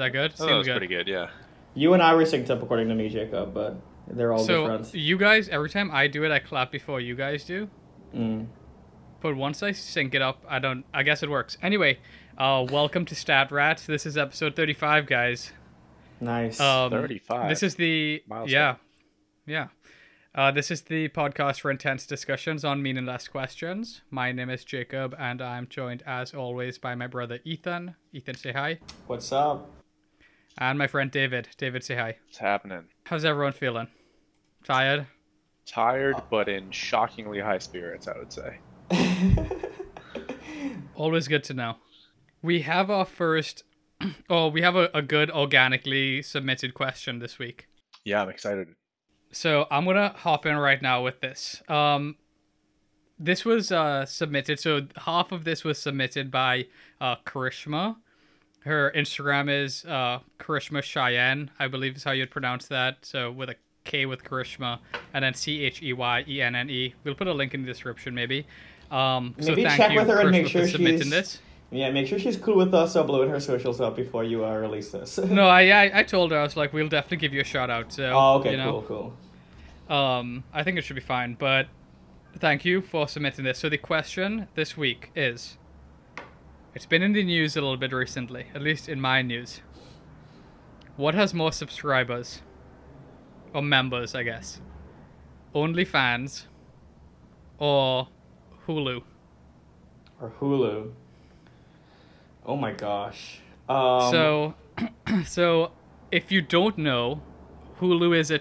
that good? Oh, that was pretty good. Yeah. You and I were synced up according to me, Jacob, but they're all so different. you guys, every time I do it, I clap before you guys do. Mm. But once I sync it up, I don't. I guess it works. Anyway, uh, welcome to Stat Rats. This is episode thirty-five, guys. Nice. Um, 35. This is the Milestone. yeah, yeah. Uh, this is the podcast for intense discussions on meaningless questions. My name is Jacob, and I'm joined, as always, by my brother Ethan. Ethan, say hi. What's up? And my friend David. David, say hi. What's happening? How's everyone feeling? Tired? Tired, but in shockingly high spirits, I would say. Always good to know. We have our first. Oh, we have a, a good organically submitted question this week. Yeah, I'm excited. So I'm gonna hop in right now with this. Um, this was uh, submitted. So half of this was submitted by uh, Karishma. Her Instagram is uh, Karishma Cheyenne, I believe is how you'd pronounce that. So with a K with Karishma, and then C H E Y E N N E. We'll put a link in the description, maybe. Um, so Maybe thank check you, with her and make sure submitting she's- this. Yeah, make sure she's cool with us uploading her socials up before you uh, release this. No, I, I I told her I was like, we'll definitely give you a shout out. So oh, okay, you know, cool, cool. Um, I think it should be fine, but thank you for submitting this. So the question this week is it's been in the news a little bit recently, at least in my news. What has more subscribers? Or members, I guess. OnlyFans or Hulu? Or Hulu. Oh my gosh. Um, so so if you don't know, Hulu is a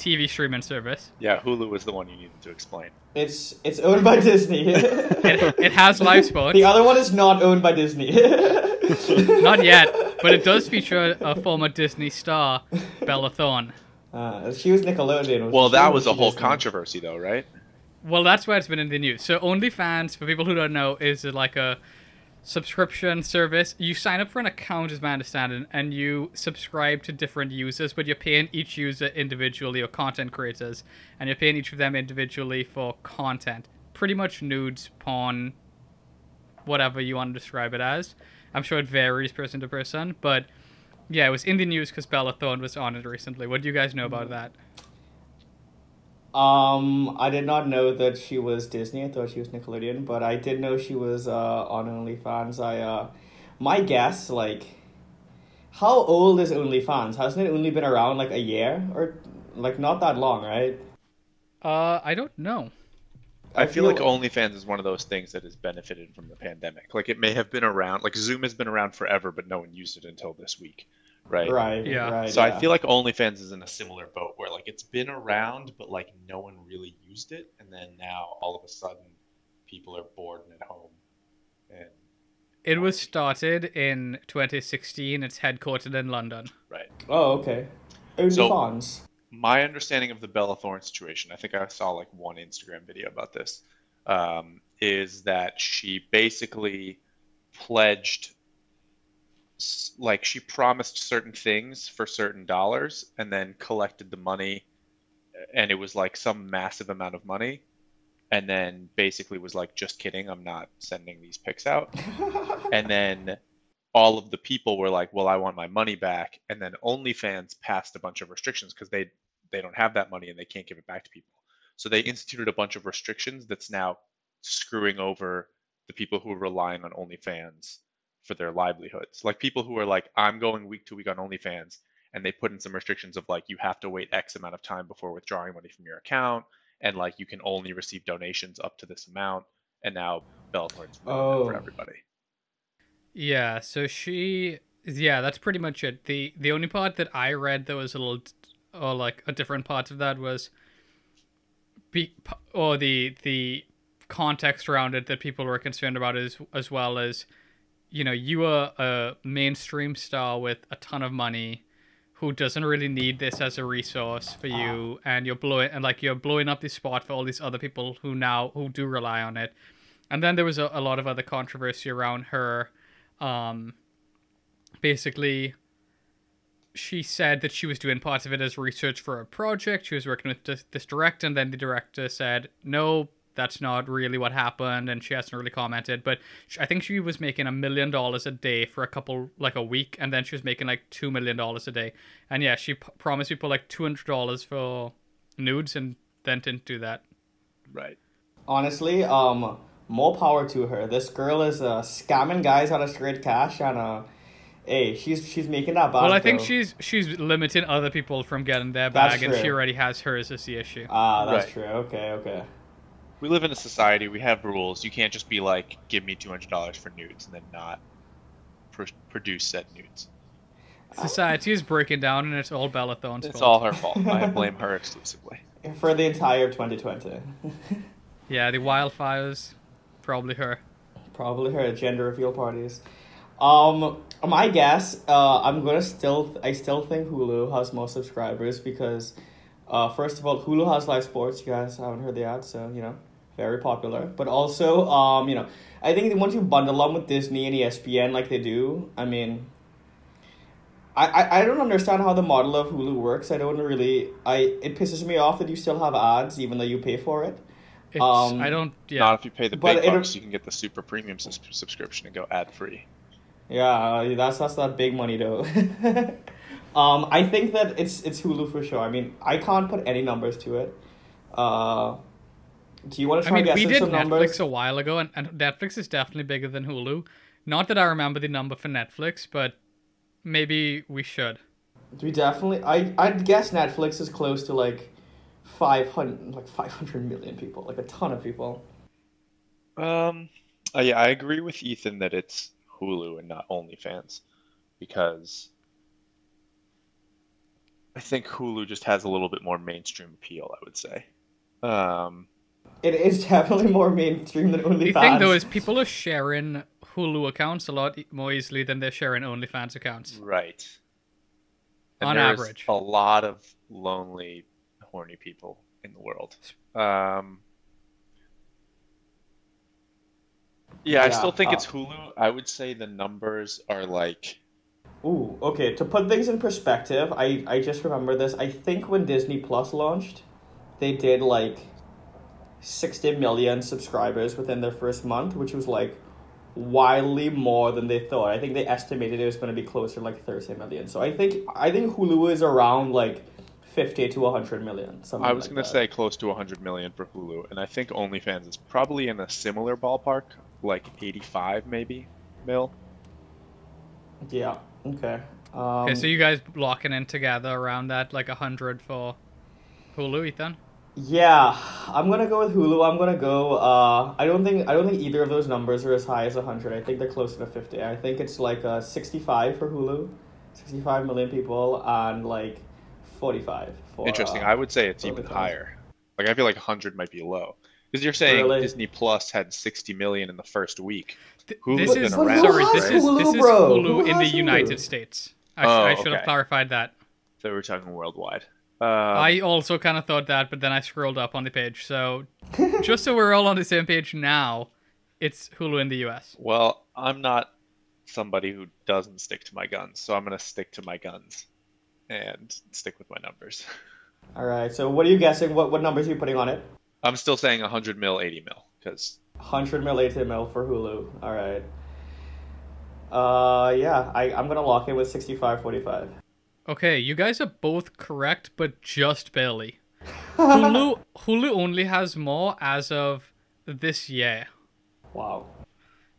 TV streaming service. Yeah, Hulu was the one you needed to explain. it's it's owned by Disney. It, it has live sports. the other one is not owned by Disney. Not yet, but it does feature a former Disney star, Bella Thorne. Uh, she was Nickelodeon. wasn't Well, that Or was a whole Disney? controversy, though, right? Well, that's why it's been in the news. So OnlyFans, for people who don't know, is like a subscription service. You sign up for an account, as my understanding, and you subscribe to different users, but you're paying each user individually or content creators, and you're paying each of them individually for content. Pretty much nudes, porn, whatever you want to describe it as. I'm sure it varies person to person, but yeah, it was in the news because Bella Thorne was on it recently. What do you guys know about mm. that? Um, I did not know that she was Disney. I thought she was Nickelodeon, but I did know she was uh, on OnlyFans. I uh, my guess, like, how old is OnlyFans? Hasn't it only been around like a year or like not that long, right? Uh, I don't know. I, I feel, like OnlyFans is one of those things that has benefited from the pandemic. Like, it may have been around, like, Zoom has been around forever, but no one used it until this week, right? Right. Yeah. Right. So yeah. I feel like OnlyFans is in a similar boat where, like, it's been around, but, like, no one really used it. And then now, all of a sudden, people are bored and at home. And, It was started in 2016. It's headquartered in London. right. Oh, okay. OnlyFans. So my understanding of the Bella Thorne situation, I think I saw like one Instagram video about this, um, is that she basically pledged, s- like she promised certain things for certain dollars and then collected the money, and it was like some massive amount of money, and then basically was like, just kidding, I'm not sending these pics out. And then all of the people were like, "Well, I want my money back." And then OnlyFans passed a bunch of restrictions because they they don't have that money and they can't give it back to people. So they instituted a bunch of restrictions that's now screwing over the people who are relying on OnlyFans for their livelihoods. Like people who are like, "I'm going week to week on OnlyFans," and they put in some restrictions of like, you have to wait X amount of time before withdrawing money from your account, and like you can only receive donations up to this amount. And now Bella Thorne's for Oh. everybody. Yeah, so she yeah, that's pretty much it. The the only part that I read that was a little or like a different part of that was be or the the context around it that people were concerned about as as well as you know, you are a mainstream star with a ton of money who doesn't really need this as a resource for you and you're blowing and like you're blowing up the spot for all these other people who now who do rely on it. And then there was a, a lot of other controversy around her. Um basically she said that she was doing part of it as research for a project. She was working with this, this director and then the director said no that's not really what happened, and she hasn't really commented. But I think she was making a million dollars a day for a couple, like a week, and then she was making like two million dollars a day. And yeah, she p- promised people like two hundred dollars for nudes, and then didn't do that. Right. Honestly, um, more power to her. This girl is uh, scamming guys out of straight cash, and uh, hey, she's she's making that back. Well, I think though. she's she's limiting other people from getting their bag, and she already has hers as the issue. Ah, that's Right. true. Okay, okay. We live in a society. We have rules. You can't just be like, "Give me two hundred dollars for nudes," and then not pr- produce said nudes. Society is breaking down, and it's all Bella Thorne's It's fault. It's all her fault. I blame her exclusively. For the entire 2020. Yeah, the wildfires, probably her. Probably her gender reveal parties. Um, my guess, uh, I'm gonna still, I still think Hulu has more subscribers because, uh, first of all, Hulu has live sports. You guys haven't heard the ad, so you know, very popular. But also, um, you know, I think once you bundle them with Disney and ESPN like they do, I mean, I, I, I don't understand how the model of Hulu works. I don't really. I it pisses me off that you still have ads even though you pay for it. It's, Um, I don't. Yeah. Not if you pay the But big bucks. You can get the super premium sus- subscription and go ad free. Yeah, uh, that's that's that big money though. um, I think that it's it's Hulu for sure. I mean, I can't put any numbers to it. Uh, do you want to I try mean, we did some Netflix numbers? a while ago, and, and Netflix is definitely bigger than Hulu. Not that I remember the number for Netflix, but maybe we should. We definitely. I I'd guess Netflix is close to like five hundred like five hundred million people, like a ton of people. Um, uh, yeah, I agree with Ethan that it's Hulu and not OnlyFans because I think Hulu just has a little bit more mainstream appeal, I would say. Um, It is definitely more mainstream than OnlyFans. The OnlyFans. thing though is people are sharing Hulu accounts a lot more easily than they're sharing OnlyFans accounts. right. And On there's average. a lot of lonely, horny people in the world. Um, yeah, I still think uh, it's Hulu. I would say the numbers are like Ooh, okay. To put things in perspective, I I just remember this. I think when Disney Plus launched, they did like sixty million subscribers within their first month, which was like wildly more than they thought. I think they estimated it was going to be closer to like thirty million. So I think I think Hulu is around like fifty to hundred million. Something I was like gonna say close to 100 million for Hulu, and I think OnlyFans is probably in a similar ballpark, like 85 maybe mil. Yeah. Okay. Um, Okay, so you guys locking in together around that, like a hundred for Hulu, Ethan? Yeah, I'm gonna go with Hulu. I'm gonna go. Uh, I don't think I don't think either of those numbers are as high as hundred. I think they're closer to fifty. I think it's like uh, sixty-five for Hulu, sixty-five million people, and like forty-five for. Interesting. uh, I would say it's even OnlyFans. higher. Like I feel like 100 might be low because you're saying Really? Disney Plus had 60 million in the first week. Th- Hulu's this been is around, sorry. This is Hulu, this is. Hulu Who in the has Hulu? United States. I, sh- Oh, I should have clarified that. So we're talking worldwide. Um, I also kind of thought that, but then I scrolled up on the page. So just so we're all on the same page now, it's Hulu in the US. well, I'm not somebody who doesn't stick to my guns, so I'm gonna stick to my guns and stick with my numbers. All right. So what are you guessing? What what numbers are you putting on it? I'm still saying 100 mil, 80 mil, because Hundred mil, eighty mil for Hulu. All right. Uh, yeah. I I'm gonna lock it with sixty-five, forty-five. Okay, you guys are both correct, but just barely. Hulu Hulu only has more as of this year. Wow.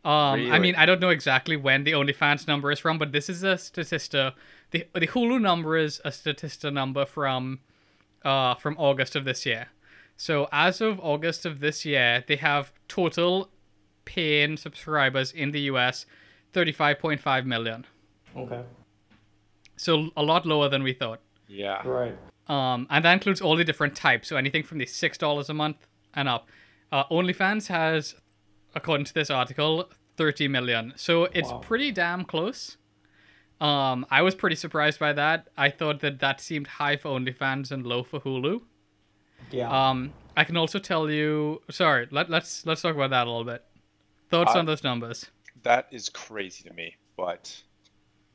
Um, I mean, I don't know exactly when the OnlyFans number is from, but this is a statista. The the Hulu number is a statista number from, uh, from August of this year. So as of August of this year, they have total paying subscribers in the US, thirty five point five million. Okay. So a lot lower than we thought. yeah. Right. Um, and that includes all the different types. So anything from the six dollars a month and up. Uh, OnlyFans has, according to this article, thirty million. So it's Wow. pretty damn close. Um, I was pretty surprised by that. I thought that that seemed high for OnlyFans and low for Hulu. Yeah. Um, I can also tell you. Sorry, let, let's let's talk about that a little bit. Thoughts Uh, on those numbers? That is crazy to me, but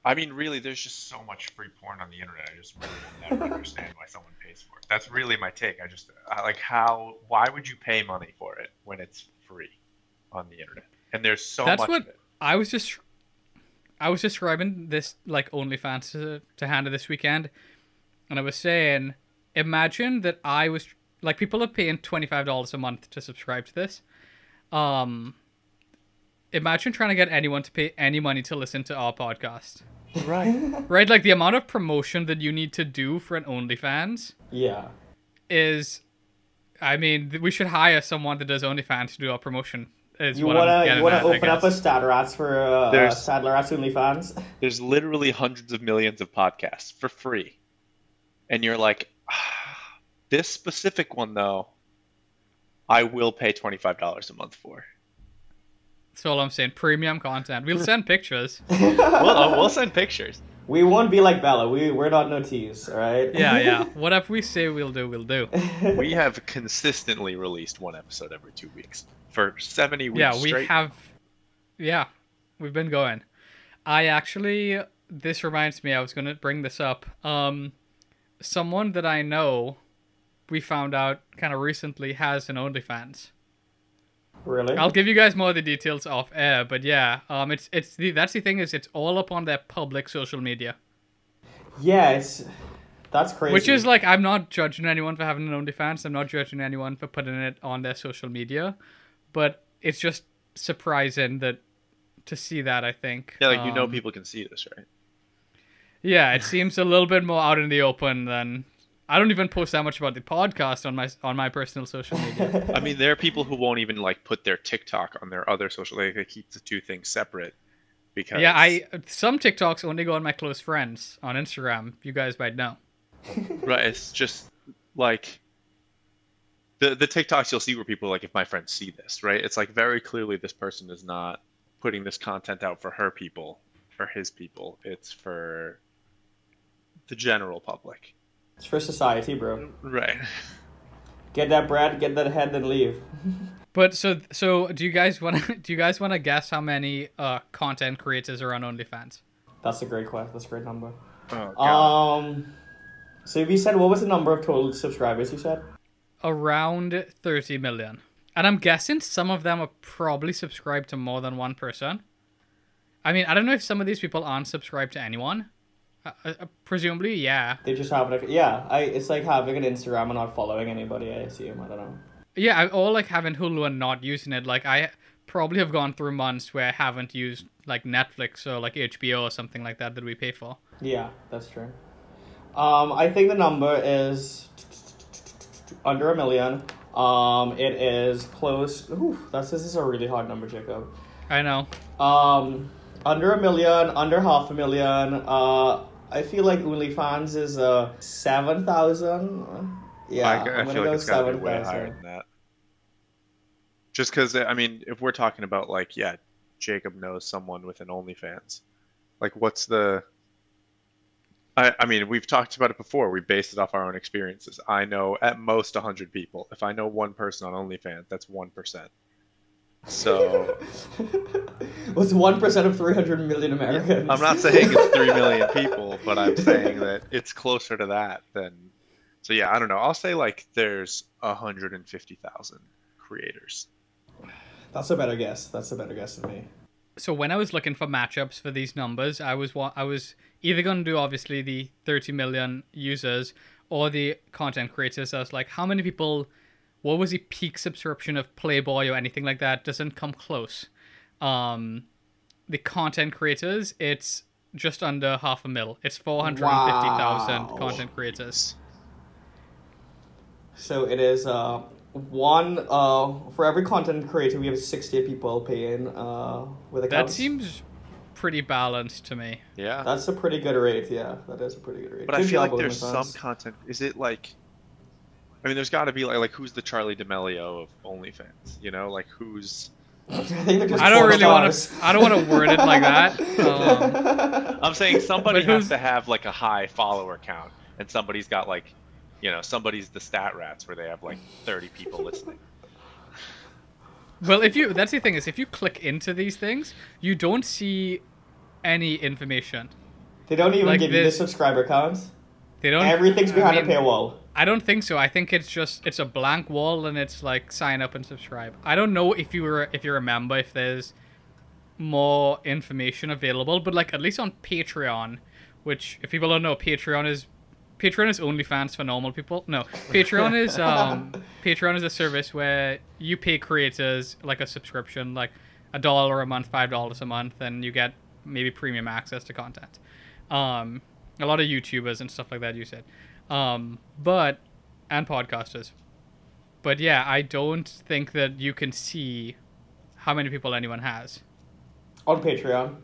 I mean, really, there's just so much free porn on the internet. I just really never understand why someone pays for it. That's really my take. I just I, like how. Why would you pay money for it when it's free on the internet? And there's so That's much what of it. I was just I was describing this like OnlyFans to, to Hannah this weekend, and I was saying, imagine that I was like people are paying twenty five dollars a month to subscribe to this. Um, imagine trying to get anyone to pay any money to listen to our podcast. Right. Right, like the amount of promotion that you need to do for an OnlyFans Yeah. is, I mean, we should hire someone that does OnlyFans to do our promotion. Is You wanna you wanna at, open up a guess. stat rats for uh, uh, There's- Stadler Rats OnlyFans? There's literally hundreds of millions of podcasts for free, and you're like, ah, this specific one though, I will pay twenty five dollars a month for. That's all I'm saying. Premium content. We'll send pictures. We'll, uh, we'll send pictures. We won't be like Bella. We we're not no tease, right? Yeah, yeah. Whatever we say we'll do, we'll do. We have consistently released one episode every two weeks for seventy weeks Yeah, we straight. have. Yeah, we've been going. I actually. This reminds me. I was gonna bring this up. Um, someone that I know, we found out kind of recently has an OnlyFans. Really? I'll give you guys more of the details off air, but yeah, um, it's it's the that's the thing is it's all up on their public social media, Yeah, it's that's crazy. which is like I'm not judging anyone for having an OnlyFans. I'm not judging anyone for putting it on their social media, but it's just surprising that to see that. I think. yeah, like you know, Um, people can see this, right? Yeah, it seems a little bit more out in the open than. I don't even post that much about the podcast on my on my personal social media. I mean, there are people who won't even like put their TikTok on their other social. Like, they keep the two things separate because yeah, I some TikToks only go on my close friends on Instagram. You guys might know. right. It's just like the the TikToks you'll see where people are like, if my friends see this, right? It's like very clearly this person is not putting this content out for her people or his people. It's for the general public. It's for society, bro. Right. Get that bread, get that head, then leave. But so so do you guys want to do you guys want to guess how many uh content creators are on OnlyFans? That's a great question. That's a great number. Oh, God. Um, so you said what was the number of total subscribers? You said Around 30 million. And I'm guessing some of them are probably subscribed to more than one person. I mean, I don't know if some of these people aren't subscribed to anyone. Uh, uh, presumably, yeah. they just have like yeah. I it's like having an Instagram and not following anybody. I assume. I don't know. Yeah, I, or like having Hulu and not using it. Like I probably have gone through months where I haven't used like Netflix or like HBO or something like that that we pay for. Yeah, that's true. Um, I think the number is under a million. Um, it is close. Ooh, that's this is a really hard number, Jacob. I know. Um, under a million, under half a million. Uh, I feel like OnlyFans is uh seven thousand. Yeah, I, I I'm gonna feel go like it's got to be way higher than that. Just because, I mean, if we're talking about like, yeah, Jacob knows someone with an OnlyFans, like, what's the? I, I mean, we've talked about it before. We based it off our own experiences. I know at most hundred people. If I know one person on OnlyFans, that's one percent. So What's one percent of three hundred million Americans? I'm not saying it's three million people, but I'm saying that it's closer to that than. So yeah, I don't know. I'll say like there's hundred and fifty thousand creators. That's a better guess. That's a better guess than me. So when I was looking for matchups for these numbers, I was wa- I was either going to do obviously the 30 million users or the content creators. I was like, how many people? What was the peak subscription of Playboy or anything like that? Doesn't come close. Um, the content creators, it's just under half a mil. It's 450,000 Wow. content creators. So it is uh one uh for every content creator we have sixty people paying uh with a That seems pretty balanced to me. Yeah. That's a pretty good rate. Yeah, that is a pretty good rate. But Good I feel like there's some content. Is it like? I mean, there's got to be like, like who's the Charli D'Amelio of OnlyFans? You know, like who's? I think they're just I don't really want to. I don't want to word it like that. Um, I'm saying somebody has to have like a high follower count, and somebody's got like, you know, somebody's the stat rats where they have like 30 people listening. Well, if you that's the thing is if you click into these things, you don't see any information. They don't even Like give you the subscriber counts. They don't. Everything's I behind mean, a paywall. I don't think so. I think it's just it's a blank wall and it's like sign up and subscribe. I don't know if you were if you remember if there's more information available, but like at least on Patreon, which if people don't know, Patreon is Patreon is OnlyFans for normal people. No, Patreon is um Patreon is a service where you pay creators like a subscription, like a dollar a month, five dollars a month, and you get maybe premium access to content. Um, a lot of YouTubers and stuff like that You said, Um, but and podcasters. But yeah, I don't think that you can see how many people anyone has. On Patreon.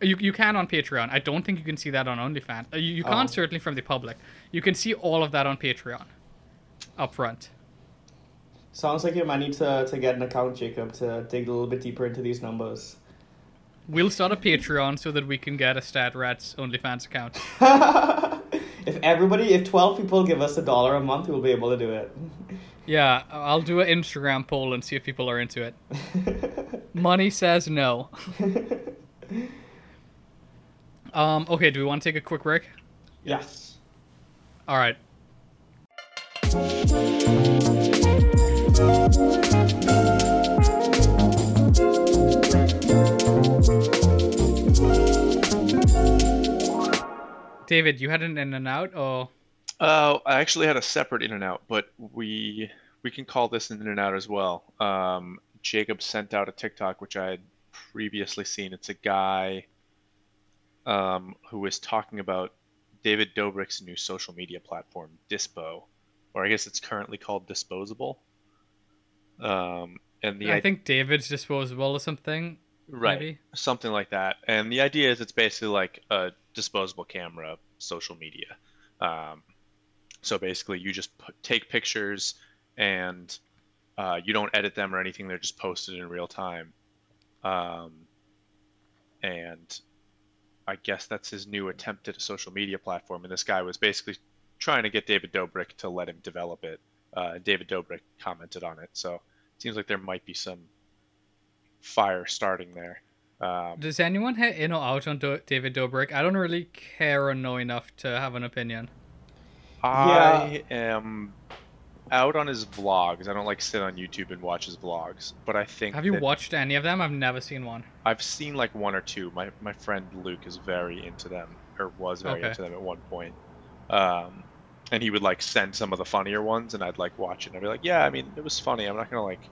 You, you can on Patreon. I don't think you can see that on OnlyFans. Uh, You, you can't Oh. certainly from the public. You can see all of that on Patreon, up front. Sounds like you might need to, to get an account, Jacob, to dig a little bit deeper into these numbers. We'll start a Patreon so that we can get a Stat Rats OnlyFans account. if everybody, if 12 people give us a dollar a month, we'll be able to do it. Yeah, I'll do an Instagram poll and see if people are into it. Money says no. Um, okay, do we want to take a quick break? yes. All right. David, you had an in and out, or Uh, I actually had a separate in and out, but we we can call this an in and out as well. Um, Jacob sent out a TikTok which I had previously seen. It's a guy um, who was talking about David Dobrik's new social media platform, Dispo, or I guess it's currently called Disposable. Um, and the I i- think David's disposable or something. right, maybe? something like that. And the idea is it's basically like a disposable camera social media. Um, so basically, you just put, take pictures and uh, you don't edit them or anything. They're just posted in real time. Um, and I guess that's his new attempt at a social media platform. And this guy was basically trying to get David Dobrik to let him develop it. Uh, David Dobrik commented on it. So it seems like there might be some fire starting there. Um, Does anyone hit in or out on Do- David Dobrik? I don't really care or know enough to have an opinion. I am out on his vlogs. I don't like sit on YouTube and watch his vlogs, but I think Have you that watched any of them? I've never seen one. I've seen like one or two. My my friend Luke is very into them, or was very Okay. into them at one point. Um, and he would like send some of the funnier ones, and I'd like watch it. and I'd be like, yeah, I mean, it was funny. I'm not gonna like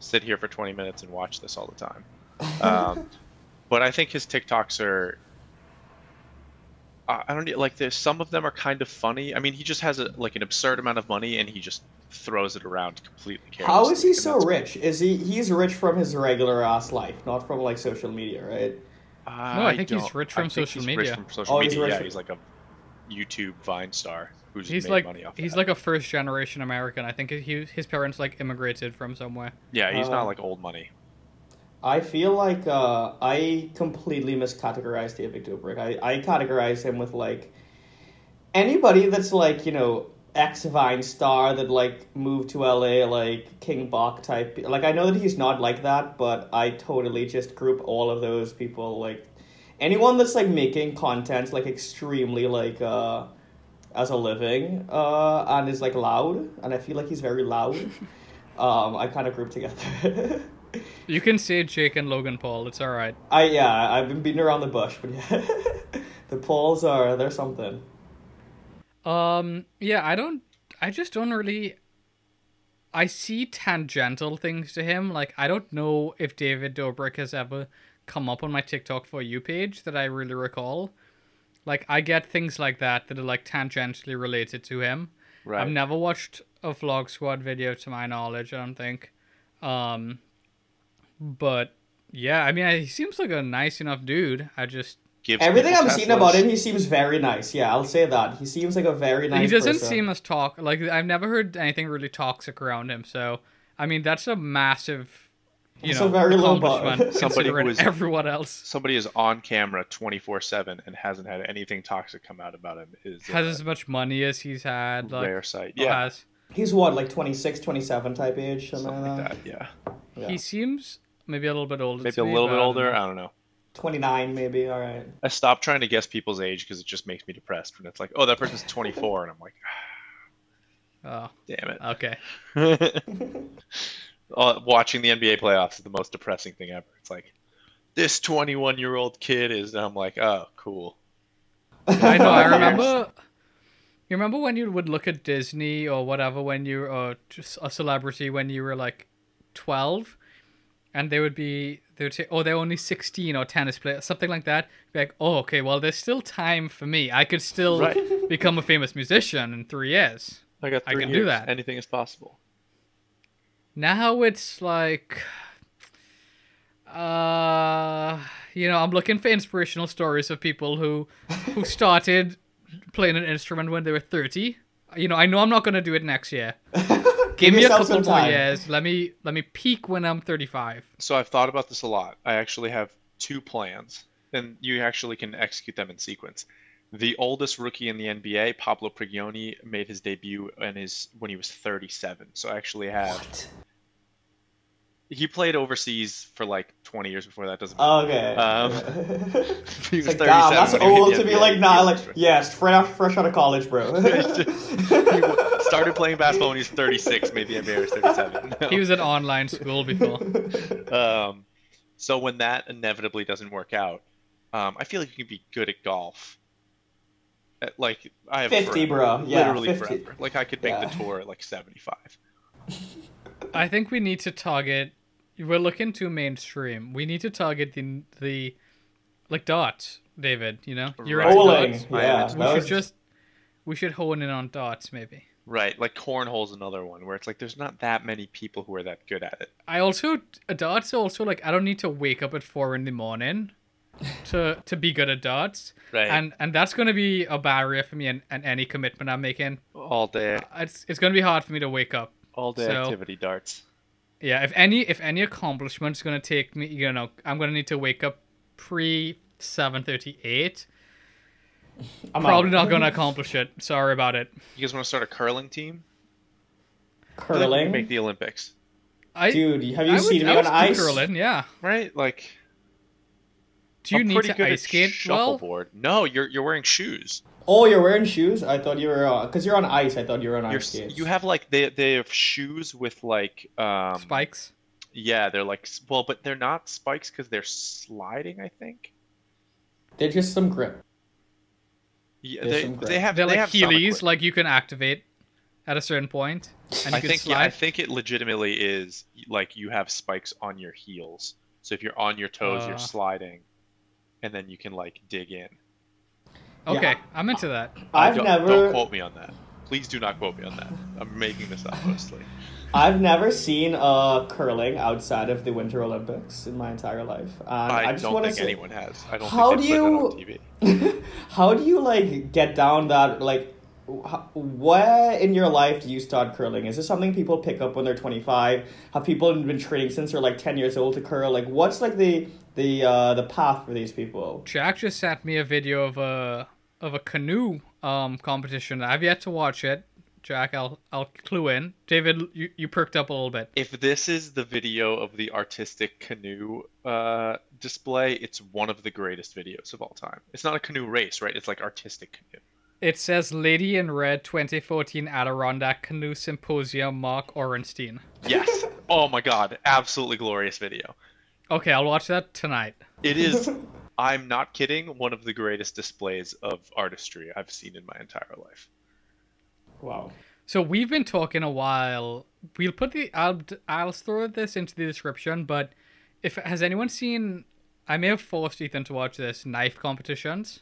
sit here for 20 minutes and watch this all the time. Um, but I think his TikToks are. I I don't like. this. some of them are kind of funny. I mean, he just has a like an absurd amount of money, and he just throws it around completely. How is he so that's- rich? Is he he's rich from his regular ass life, not from like social media, right? No, I think he's don't- rich I from think social he's media. Rich from social Oh, he's media. rich yeah, from- he's like a YouTube Vine star who's He's made like money off he's that. like a first generation American. I think he his parents like immigrated from somewhere. yeah, he's Uh, not like old money. I feel like uh, I completely miscategorized David Dobrik. I, I categorize him with like anybody that's like you know ex Vine star that like moved to LA like King Bach type. Like I know that he's not like that, but I totally just group all of those people like anyone that's like making content like extremely like uh as a living uh and is like loud and I feel like he's very loud. um, I kind of group together. You can say Jake and Logan Paul. It's all right. I yeah, I've been beating around the bush, but yeah, the Pauls are they're something. Um, yeah, I don't. I just don't really. I see tangential things to him. Like I don't know if David Dobrik has ever come up on my TikTok for you page that I really recall. Like I get things like that that are like tangentially related to him. Right. I've never watched a Vlog Squad video to my knowledge. I don't think. Um, but yeah, I mean, he seems like a nice enough dude. I just Gives Everything I've seen about him, he seems very nice. Yeah, I'll say that. He seems like a very nice. he doesn't person. seem as talk like I've never heard anything really toxic around him. So I mean, that's a massive, you It's know, a very low bar. Somebody who considering is- everyone else Somebody is on camera 24/7 and hasn't had anything toxic come out about him is has uh, as much money as he's had. Like, rare sight. or Yeah, has. He's what, like 26, 27 type age, something, something like like that. that. Yeah, Yeah. He seems maybe a little bit older. maybe a me, little but bit older. I don't know. 29 maybe. All right. I stopped trying to guess people's age because it just makes me depressed when it's like, oh, that person's 24, and I'm like, Oh, damn it okay. Uh, Watching the NBA playoffs is the most depressing thing ever. It's like, this 21 year old kid is, and I'm like, oh, cool. I know. I remember. You remember when you would look at Disney or whatever when you or just a celebrity when you were like twelve, and they would be they would say, "Oh, they're only sixteen or tennis player, something like that." Be like, "Oh, okay. Well, there's still time for me. I could still Right. become a famous musician in three years." I got I three can do that. Anything is possible. Now it's like, uh, you know, I'm looking for inspirational stories of people who who started playing an instrument when they were 30. You know, I know I'm not gonna do it next year. Give me a couple some more time. years. Let me let me peak when I'm 35. So I've thought about this a lot. I actually have two plans, and you actually can execute them in sequence. The oldest rookie in the NBA, Pablo Prigioni, made his debut in his when he was 37. So I actually have What? he played overseas for like 20 years before that. Doesn't matter. Okay. Um, he was like, 37 damn, that's when he hit old to be NBA. like, nah, He like, was- yes, fresh out, fresh out of college, bro. he w- started playing basketball when he was 36, maybe the NBA he was 37. No. He was at online school before. Um, so when that inevitably doesn't work out, um, I feel like you can be good at golf. At, like I have 50, forever. bro. Yeah, literally 50. forever. Like I could make Yeah. the tour at like 75. I think we need to target. We're looking too mainstream. We need to target the the like darts, David. You know, you're into Bowling, yeah. We should was- just we should hone in on darts maybe. Right, like cornhole's another one where it's like there's not that many people who are that good at it. I also darts also like I don't need to wake up at four in the morning to to be good at darts, Right, and and that's going to be a barrier for me and, and any commitment I'm making. all day, It's it's going to be hard for me to wake up. all day So- activity darts. Yeah, if any if any accomplishment's going to take me, you know, I'm going to need to wake up pre seven thirty eight. I'm Probably out. not going to accomplish it. Sorry about it. You guys want to start a curling team? I think we Curling? make the Olympics, I Dude, have you I would- seen me I on ice? Curling, yeah. right? Like Do you I'm need pretty to good ice at skate well? shuffleboard. No, you're you're wearing shoes. Oh, you're wearing shoes? I thought you were, uh, because you're on ice. I thought you were on You're, ice skates. you have like they they have shoes with like um Spikes. Yeah, they're like well, but they're not spikes because they're sliding. I think. They're just some grip. Yeah, they, some they have They're they like have Heelys, equip- like you can activate at a certain point, and you I can think slide. yeah, I think it legitimately is like you have spikes on your heels. So if you're on your toes, Uh. you're sliding, and then you can like dig in. okay, Yeah. I'm into that. I've don't, never, Don't quote me on that. Please do not quote me on that. I'm making this up mostly. I've never seen uh, curling outside of the Winter Olympics in my entire life. And I, I, just don't want to think say, anyone has. I don't How think do you- that on TV. how do you like get down that like? wh- Where in your life do you start curling? Is this something people pick up when they're 25? Have people been training since they're like 10 years old to curl? Like, what's like the the uh, the path for these people? Jack just sent me a video of a of a canoe um competition. I've yet to watch it. Jack, I'll I'll clue in. David, you, you perked up a little bit. If this is the video of the artistic canoe uh, display, it's one of the greatest videos of all time. It's not a canoe race, right? It's like artistic canoe. It says Lady in Red 2014 Adirondack Canoe Symposium Mark Orenstein. Yes. oh my god, absolutely glorious video. Okay, I'll watch that tonight. It is. I'm not kidding. One of the greatest displays of artistry I've seen in my entire life. Wow. So we've been talking a while. We'll put the I'll I'll throw this into the description, but if has anyone seen I may have forced Ethan to watch this knife competitions.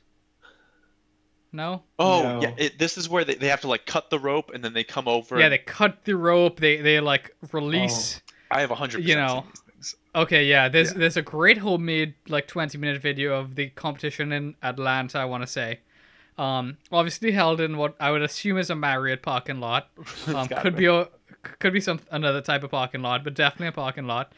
No? Oh No. yeah, it, this is where they, they have to like cut the rope and then they come over. Yeah, and- they cut the rope, they they like release oh. I have a hundred you know, seen these things. Okay, yeah, there's Yeah. there's a great homemade like 20 minute video of the competition in Atlanta, I want to say. Um, obviously held in what I would assume is a Marriott parking lot. Um, could be. be a could be some another type of parking lot, but definitely a parking lot.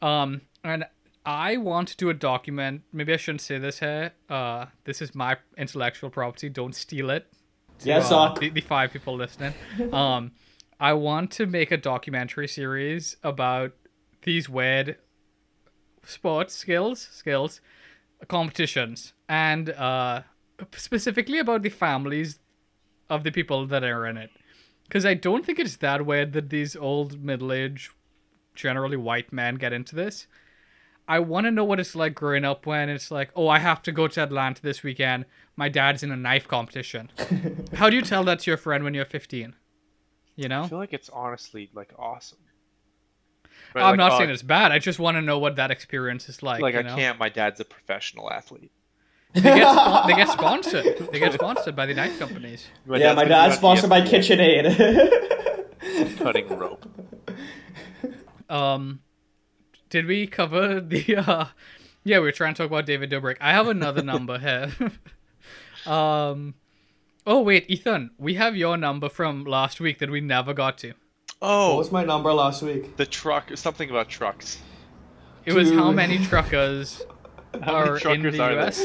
Um, and I want to do a document. Maybe I shouldn't say this here. Uh, this is my intellectual property. Don't steal it. to, Yes, uh, the, the five people listening. Um, I want to make a documentary series about these weird sports skills skills competitions, and uh, specifically about the families of the people that are in it. Because I don't think it's that weird that these old, middle aged, generally white men get into this. I want to know what it's like growing up when it's like, oh, I have to go to Atlanta this weekend. My dad's in a knife competition. How do you tell that to your friend when you're 15? You know? I feel like it's honestly like awesome. I'm Right, not like, saying it's bad. I just want to know what that experience is like. like you I know? can't. My dad's a professional athlete. They get, spon- they get sponsored. They get sponsored by the knife companies. yeah, my dad's sponsored by on ESPN KitchenAid. Cutting rope. Um, did we cover the? uh Yeah, we were trying to talk about David Dobrik. I have another number here. um, oh wait, Ethan, we have your number from last week that we never got to. Oh, what was my number last week? the truck. Something about trucks. It was how many truckers How are many in truckers the are there? US?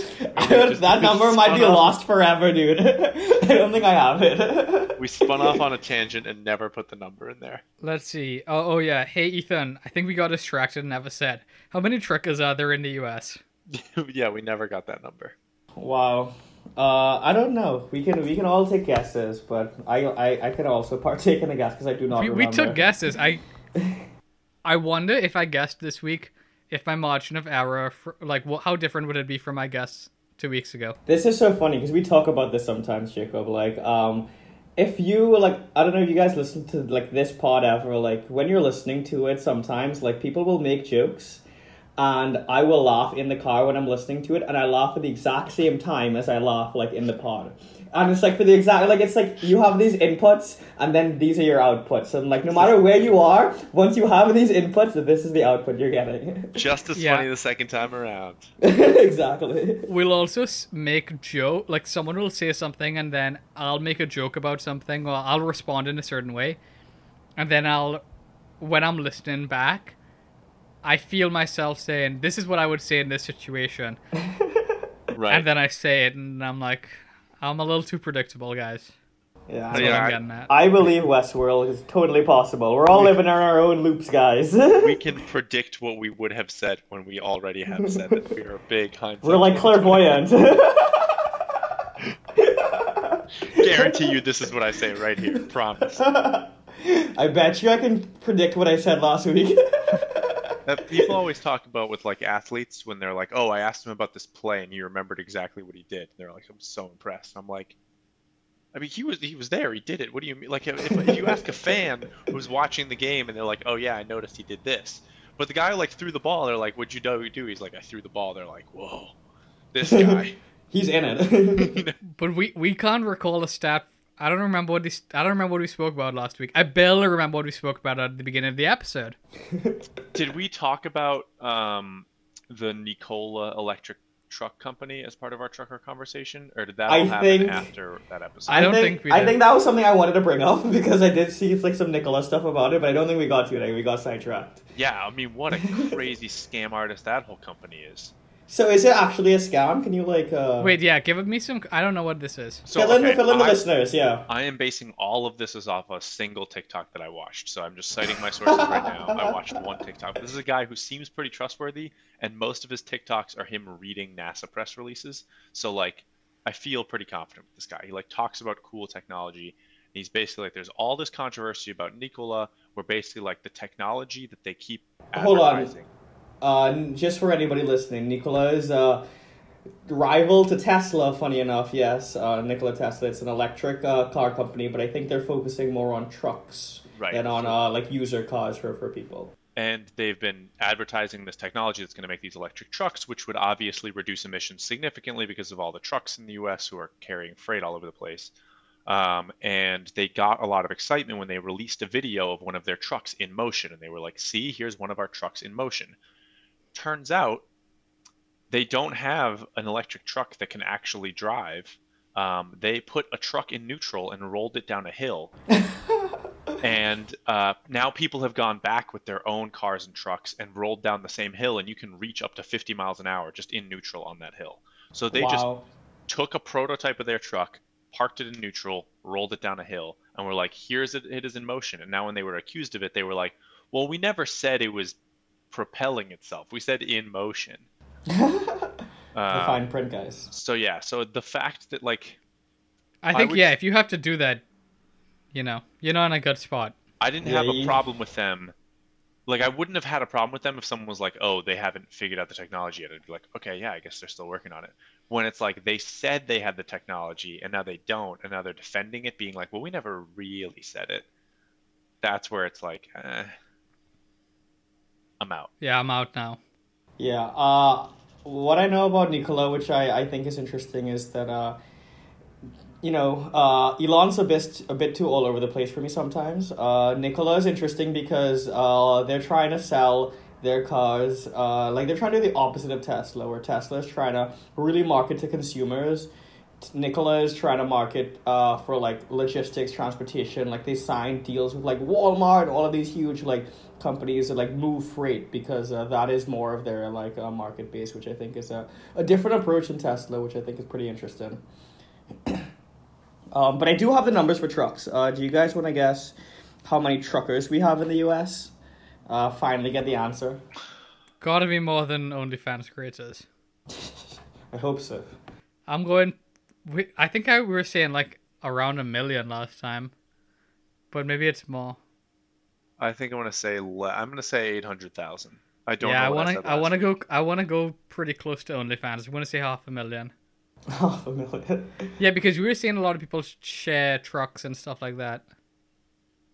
just- that number might be off- lost forever, dude. I don't think I have it. We spun off on a tangent and never put the number in there. Let's see. Oh, oh yeah. Hey Ethan, I think we got distracted and never said how many truckers are there in the US. yeah, we never got that number. wow. Uh, I don't know. We can we can all take guesses, but I I, I can also partake in a guess because I do not We, remember. we took guesses. I I wonder if I guessed this week if my margin of error, for, like, how different would it be from my guess two weeks ago? This is so funny because we talk about this sometimes, Jacob. Like, um, if you like, I don't know if you guys listen to like this pod ever. Like, when you're listening to it, sometimes like people will make jokes, and I will laugh in the car when I'm listening to it, and I laugh at the exact same time as I laugh like in the pod. And it's like for the exact like it's like you have these inputs and then these are your outputs and like no matter where you are once you have these inputs this is the output you're getting Just as Yeah. funny the second time around. exactly We'll also make joke, like someone will say something and then I'll make a joke about something or I'll respond in a certain way, and then I'll, when I'm listening back, I feel myself saying, "This is what I would say in this situation," Right. and then I say it, and I'm like, I'm a little too predictable, guys. yeah That's Yeah, what I'm I- getting at. I believe Westworld is totally possible. We're all living in our own loops, guys. we can predict what we would have said when we already have said it. We are big hindsight. We're like clairvoyant. Guarantee you, this is what I say right here. Promise. I bet you I can predict what I said last week. That people always talk about with like athletes when they're like, "Oh, I asked him about this play and he remembered exactly what he did." And they're like, "I'm so impressed." I'm like, I mean, he was he was there. He did it. What do you mean? Like, if, if you ask a fan who's watching the game and they're like, "Oh yeah, I noticed he did this," but the guy who like threw the ball, they're like, "What'd you do?" do?" He's like, "I threw the ball." They're like, "Whoa, this guy." He's in it. But we we can't recall a stat. I don't remember what this. I don't remember what we spoke about last week. I barely remember what we spoke about at the beginning of the episode. Did we talk about um, the Nikola Electric Truck Company as part of our trucker conversation, or did that I happen think- after that episode? I don't think we I think that was something I wanted to bring up because I did see like some Nikola stuff about it, but I don't think we got to it. We got sidetracked. Yeah, I mean, what a crazy scam artist that whole company is. So is it actually a scam? Can you like uh Wait, yeah, give me some. I don't know what this is. So fill in okay, the fill in the I, listeners? Yeah. I am basing all of this is off a single TikTok that I watched. So I'm just citing my sources right now. I watched one TikTok. This is a guy who seems pretty trustworthy, and most of his TikToks are him reading NASA press releases. So like, I feel pretty confident with this guy. He like talks about cool technology. And he's basically like, there's all this controversy about Nikola, where basically like the technology that they keep Hold on. Uh, just for anybody listening, Nikola is a rival to Tesla. Funny enough, yes, uh, Nikola Tesla. It's an electric uh, car company, but I think they're focusing more on trucks Right. than on uh, like user cars for for people. and they've been advertising this technology that's going to make these electric trucks, which would obviously reduce emissions significantly because of all the trucks in the U.S. who are carrying freight all over the place. Um, and they got a lot of excitement when they released a video of one of their trucks in motion, and they were like, "See, here's one of our trucks in motion." Turns out, they don't have an electric truck that can actually drive. Um, they put a truck in neutral and rolled it down a hill. And uh, now people have gone back with their own cars and trucks and rolled down the same hill and you can reach up to 50 miles an hour just in neutral on that hill. So they just took a prototype of their truck parked it in neutral rolled it down a hill and were like here's it it is in motion. And now when they were accused of it they were like well we never said it was propelling itself we said in motion the Um, fine print guys. so yeah, so the fact that like I I think would yeah, s- if you have to do that, you know, you're not in a good spot. I didn't Yeah, have a problem with them. Like I wouldn't have had a problem with them if someone was like, "Oh, they haven't figured out the technology yet." I'd be like, "Okay, yeah, I guess they're still working on it." When it's like they said they had the technology and now they don't, and now they're defending it, being like, "Well, we never really said it." That's where it's like, eh, I'm out. Yeah, I'm out now. Yeah. Uh, what I know about Nikola, which I, I think is interesting, is that uh, you know, uh, Elon's a bit a bit too all over the place for me sometimes. Uh, Nikola is interesting because uh, they're trying to sell their cars, uh, like they're trying to do the opposite of Tesla, where Tesla is trying to really market to consumers. Nikola is trying to market uh, for like logistics, transportation. Like they signed deals with like Walmart, all of these huge like companies that like move freight because uh, that is more of their like uh, market base, which I think is a, a different approach than Tesla, which I think is pretty interesting. um, but I do have the numbers for trucks. Uh, do you guys want to guess how many truckers we have in the U.S.? Uh, finally, get the answer. Gotta be more than OnlyFans creators. I hope so. I'm going. We, I think I we were saying like around a million last time, but maybe it's more. I think I want to say le- I'm going to say eight hundred thousand. I don't yeah, know. I want to. I last want to go. I want to go pretty close to OnlyFans. I want to say half a million. Half a million. Yeah, because we were seeing a lot of people share trucks and stuff like that.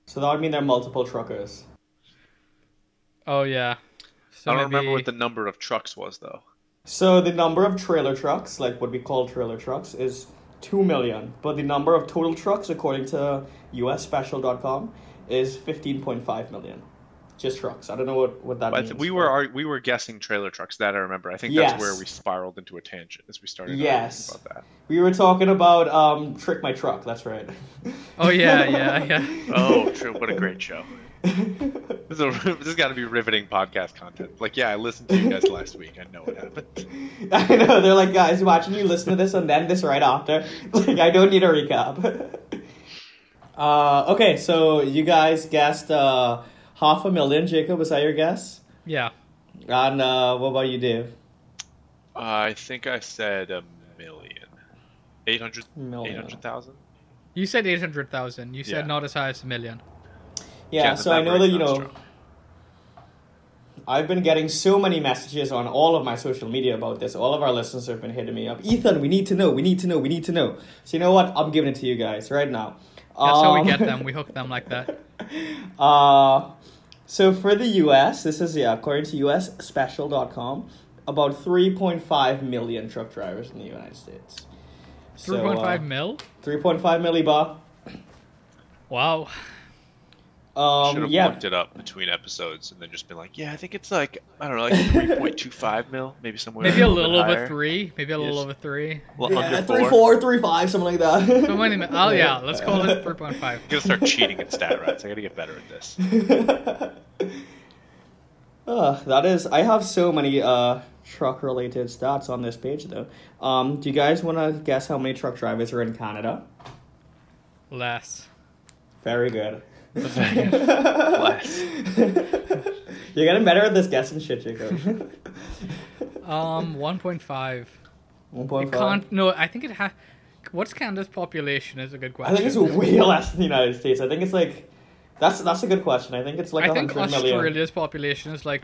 So that would mean there are multiple truckers. Oh yeah. So I don't remember what the number of trucks was though. So the number of trailer trucks, like what we call trailer trucks, is 2 million. But the number of total trucks, according to usspecial.com, is 15.5 million. Just trucks. I don't know what, what that But means. we were ar- we were guessing trailer trucks. That I remember. I think Yes. that's where we spiraled into a tangent as we started Yes. about that. We were talking about um, Trick My Truck. That's right. Oh yeah, yeah, yeah. Oh, true. What a great show. This, is a, this has got to be riveting podcast content. Like, yeah, I listened to you guys last week. I know what happened. I know. They're like, guys, watching you listen to this and then this right after. Like, I don't need a recap. Uh, okay, so you guys guessed uh, half a million. Jacob, was that your guess? Yeah. And uh, what about you, Dave? I think I said a million. 800 Million. 800,000? You said eight hundred thousand. You said Yeah. not as high as a million. Yeah, Yeah, so I know that, you know, strong. I've been getting so many messages on all of my social media about this. All of our listeners have been hitting me up. Ethan, we need to know, we need to know, we need to know. So you know what? I'm giving it to you guys right now. That's how we Um, get them. We hook them like that. Uh, so for the US, this is, yeah, according to usspecial.com, about 3.5 million truck drivers in the United States. So, Three point five uh, mil. 3.5 millibar. Wow. Should Um, have yeah, looked it up between episodes and then just been like, yeah, I think it's like, I don't know, like 3.25 mil, maybe somewhere. Maybe a bit little over three. Maybe a little Yes. over three. Well, yeah under three, four. four, three, five, something like that. So many. mi- Oh yeah, let's call it three point five. I'm gonna start cheating at stat rats. I gotta get better at this. Uh, that is, I have so many uh, truck related stats on this page though. Um, do you guys want to guess how many truck drivers are in Canada? Less. Very good. Less. You're getting better at this guessing shit, Jacob. Um, one point five. One It point can't. No, I think it has. What's Canada's population? Is a good question. I think it's way less than the United States. I think it's like that's that's a good question. I think it's like I a think hundred million. Australia's population is like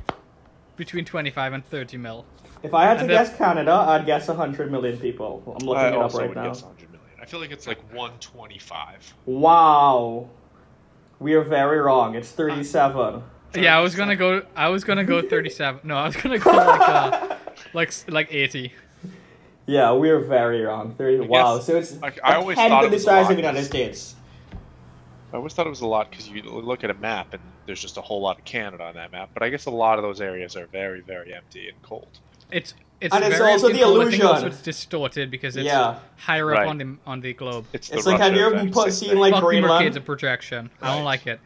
between twenty five and thirty mil. If I had to And guess Canada, I'd guess hundred million people. I'm looking I it up also right would now. guess 100 million. I feel like it's like 125. Wow, we are very wrong. It's thirty-seven. Yeah, I was gonna go. I was gonna go thirty seven. No, I was gonna go like uh, like like eighty. Yeah, we are very wrong. Thirty. I wow, guess- so it's like, I a always tenth thought of it the was a size of the United 'cause- States. I always thought it was a lot because you look at a map and there's just a whole lot of Canada on that map. But I guess a lot of those areas are very, very empty and cold. It's it's And it's very also the beautiful. I think also illusion. it's distorted because it's Yeah. higher up Right. on the on the globe. It's, It's the like, have you ever put- seen, like, Fuck Greenland? Mercator's a projection. I don't like it.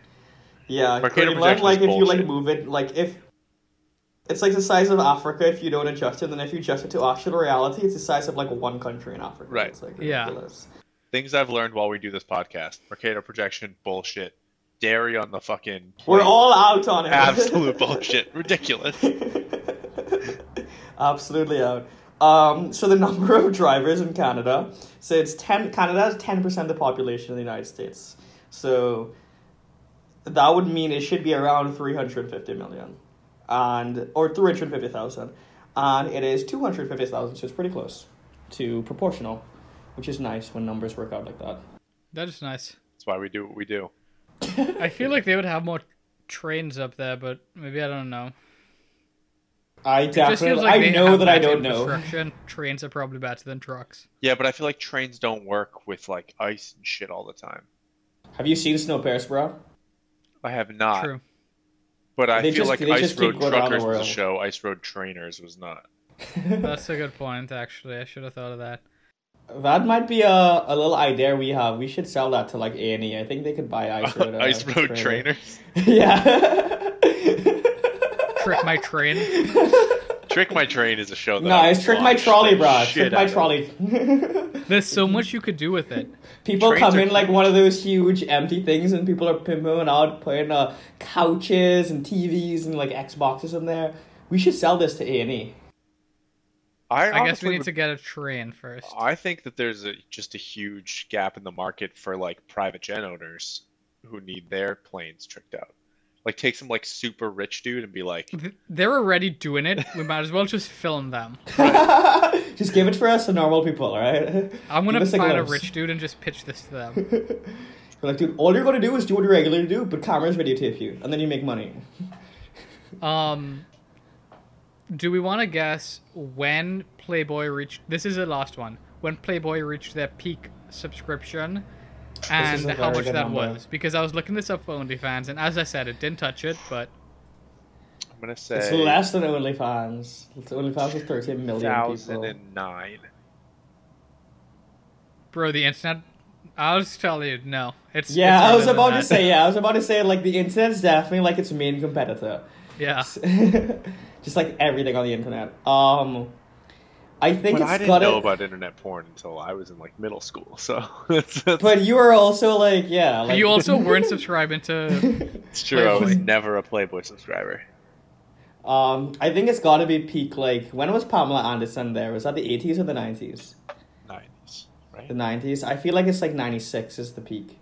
Yeah, Mercator Greenland, projection like is if you like move it, like if it's like the size of Africa if you don't adjust it, and if you adjust it to actual reality, it's the size of like one country in Africa. Right. It's like Yeah. ridiculous. Things I've learned while we do this podcast: Mercator projection bullshit. Dairy on the fucking. We're all out on it. absolute bullshit. Ridiculous. Absolutely out. Um, so the number of drivers in Canada, so it's ten. Canada has ten percent of the population of the United States. So that would mean it should be around three hundred fifty million, and or three hundred fifty thousand, and it is two hundred fifty thousand. So it's pretty close to proportional, which is nice when numbers work out like that. That is nice. That's why we do what we do. I feel like they would have more trains up there, but maybe I don't know. I It just feels definitely, like I know that I don't know. Trains are probably better than trucks. Yeah, but I feel like trains don't work with like ice and shit all the time. Have you seen Snowpiercer, bro? I have not, True. but I They feel just- like Ice Road going around the Truckers was a show. Ice Road Trainers was not. That's a good point, actually. I should have thought of that. That might be a, a little idea we have. We should sell that to like A and E. I think they could buy Ice Road. uh, Ice Road trailer. Trainers. yeah. Trick my train. Trick My Train is a show that no, it's trick my trolley, bro. shit Trick my trolley. There's so much you could do with it. people Trains come are in like one of those huge empty things, and people are pimping out, putting uh, couches and TVs and like Xboxes in there. We should sell this to A and E. I, I guess we need would- to get a train first. I think that there's a, just a huge gap in the market for like private jet owners who need their planes tricked out. Like take some like super rich dude and be like, They're already doing it. We might as well just film them. just give it for us to normal people, all right? I'm gonna Give us a find a rich dude and just pitch this to them. We're like, dude, all you're gonna do is do what you regularly do, but cameras videotape you, and then you make money. Um, do we want to guess when Playboy reached? This is the last one. When Playboy reached their peak subscription, is and how much that number. was? Because I was looking this up for OnlyFans, and as I said, it didn't touch it, but I'm gonna say It's less than OnlyFans. It's OnlyFans is 13 million people. 2009. bro, the internet. I was telling you, no, it's Yeah, it's I was about to say. Yeah, I was about to say like the internet's definitely like its main competitor. Yeah, Just like everything on the internet. Um, I think But it's I didn't gotta. know about internet porn until I was in like middle school. So it's, it's, but you were also like, yeah. Like, you also weren't subscribing to. It's true. I was never a Playboy subscriber. um, I think it's gotta be peak. Like, when was Pamela Anderson there? Was that the 80s or the 90s? 90s, right? The 90s. I feel like it's like 96 is the peak.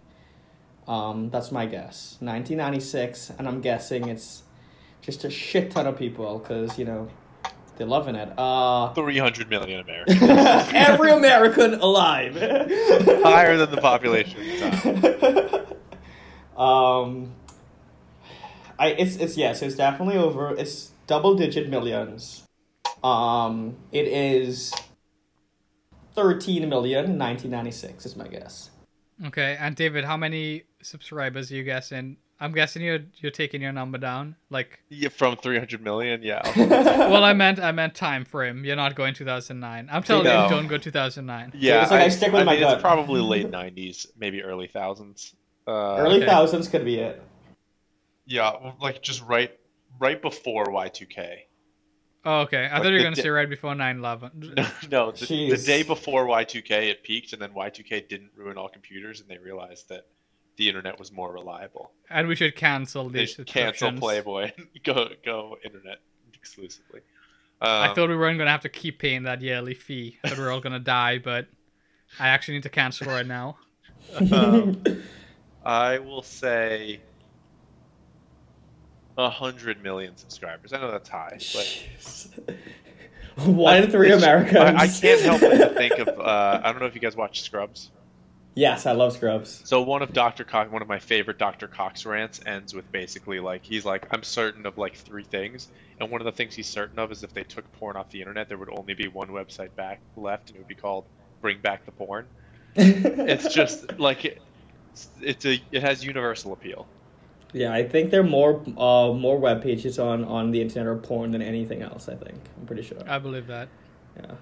Um, that's my guess. 1996, and I'm guessing it's just a shit ton of people because you know they're loving it. Uh, 300 million Americans. every American alive. Higher than the population at the time. um, I it's it's yes, it's definitely over. It's double digit millions. Um, it is 13 million in 1996 is my guess. Okay, and David, how many subscribers are you guessing? I'm guessing you're you're taking your number down. Like, Yeah, from 300 million, yeah. well, I meant I meant time frame. You're not going 2009. I'm telling No. you, don't go 2009. Yeah, It's like I stick with my mean, gut. It's probably late 90s, maybe early thousands. Uh, Early okay. thousands could be it. Yeah, like just right, right before Y2K. Oh, okay. I Like thought you were gonna di- say right before 9/11. no, the, the day before Y2K it peaked, and then Y2K didn't ruin all computers, and they realized that the internet was more reliable. And we should cancel They these cancel. Playboy go go internet exclusively. Um, I thought we weren't gonna have to keep paying that yearly fee. That we're all gonna die, but I actually need to cancel right now. um, I will say a hundred million subscribers. I know that's high, but One in three It's- Americans. I, I can't help but think of. Uh, I don't know if you guys watch Scrubs. Yes, I love Scrubs. So one of Dr. Cox, one of my favorite Dr. Cox rants ends with basically like he's like, I'm certain of like three things, and one of the things he's certain of is if they took porn off the internet, there would only be one website back left, and it would be called Bring Back the Porn. It's just like it, it's a it has universal appeal. yeah, I think there are more uh, more web pages on on the internet or porn than anything else. I think I'm pretty sure. I believe that. Yeah.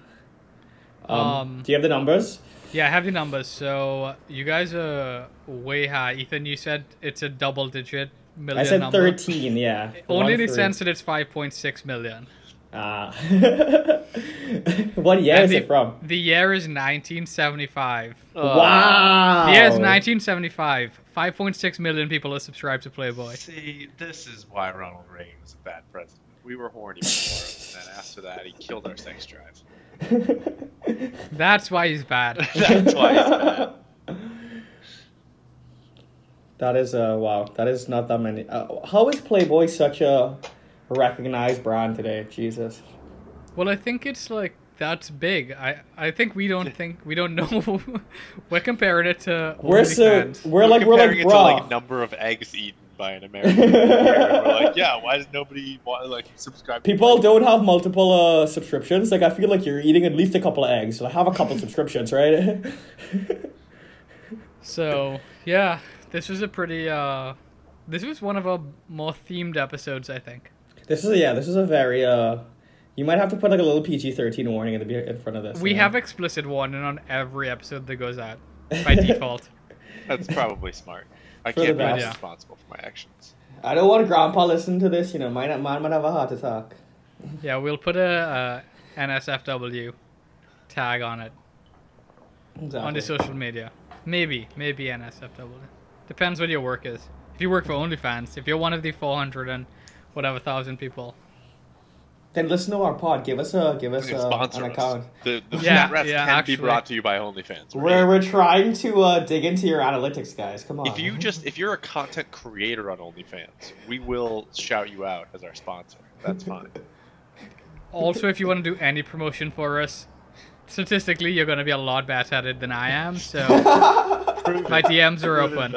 Um, Um, do you have the numbers? Yeah, I have the numbers. So you guys are way high. Ethan, you said it's a double digit million I said number. thirteen. Yeah. Only in the three. sense that it's 5.6 million. Ah. what year And is the, it from? The year is 1975. wow. The year is 1975. 5.6 million people are subscribed to Playboy. See, this is why Ronald Reagan was a bad president. We were horny before him, and then after that, he killed our sex drive. That's why he's bad. That's why he's bad. That is uh wow. That is not that many. Uh, how is Playboy such a recognized brand today? Jesus. Well, I think it's like that's big. I I think we don't think we don't know. we're comparing it to We're so OnlyFans. we're like we're comparing like it to like number of eggs eaten by an American. a we're like, yeah, why does nobody want like subscribe? to People don't have multiple uh, subscriptions. Like I feel like you're eating at least a couple of eggs. So have a couple subscriptions, right? So yeah, this was a pretty. uh This was one of our more themed episodes, I think. this is a, yeah. This is a very uh. You might have to put like a little PG thirteen warning in the in front of this. We you know? have explicit warning on every episode that goes out by default. That's probably smart. I can't be best. responsible for my actions. I don't want Grandpa listening to this. You know, might man might have a heart attack. Yeah, we'll put a, uh, a NSFW tag on it Exactly. on the social media. Maybe, maybe NSFW. Depends what your work is. If you work for OnlyFans, if you're one of the 400 and whatever thousand people, Then listen to our pod. Give us a give us a, can sponsor an us. account. The, the Yeah, Fat yeah, can actually. be brought to you by OnlyFans. We're we're trying to uh, dig into your analytics, guys. Come on. If you just if you're a content creator on OnlyFans, we will shout you out as our sponsor. That's fine. also if you want to do any promotion for us, statistically you're going to be a lot better at it than I am. So my DMs are open.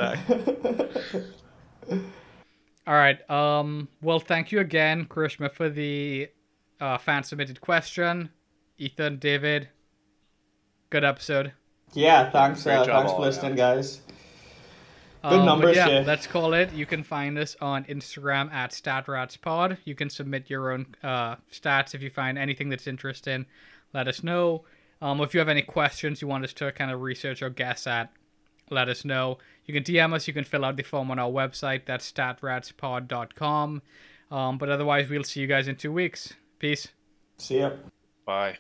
All right. Um. Well, thank you again, Krishma, for the uh, fan submitted question. Ethan, David, good episode. yeah, thanks. Uh, thanks for listening, guys. guys. Good Um, numbers, yeah, yeah. let's call it. You can find us on Instagram at StatRatsPod. You can submit your own uh, stats if you find anything that's interesting. Let us know. Um, if you have any questions you want us to kind of research or guess at, let us know. You can DM us. You can fill out the form on our website. That's statratspod.com. Um, but otherwise, we'll see you guys in two weeks. Peace. See ya. Bye.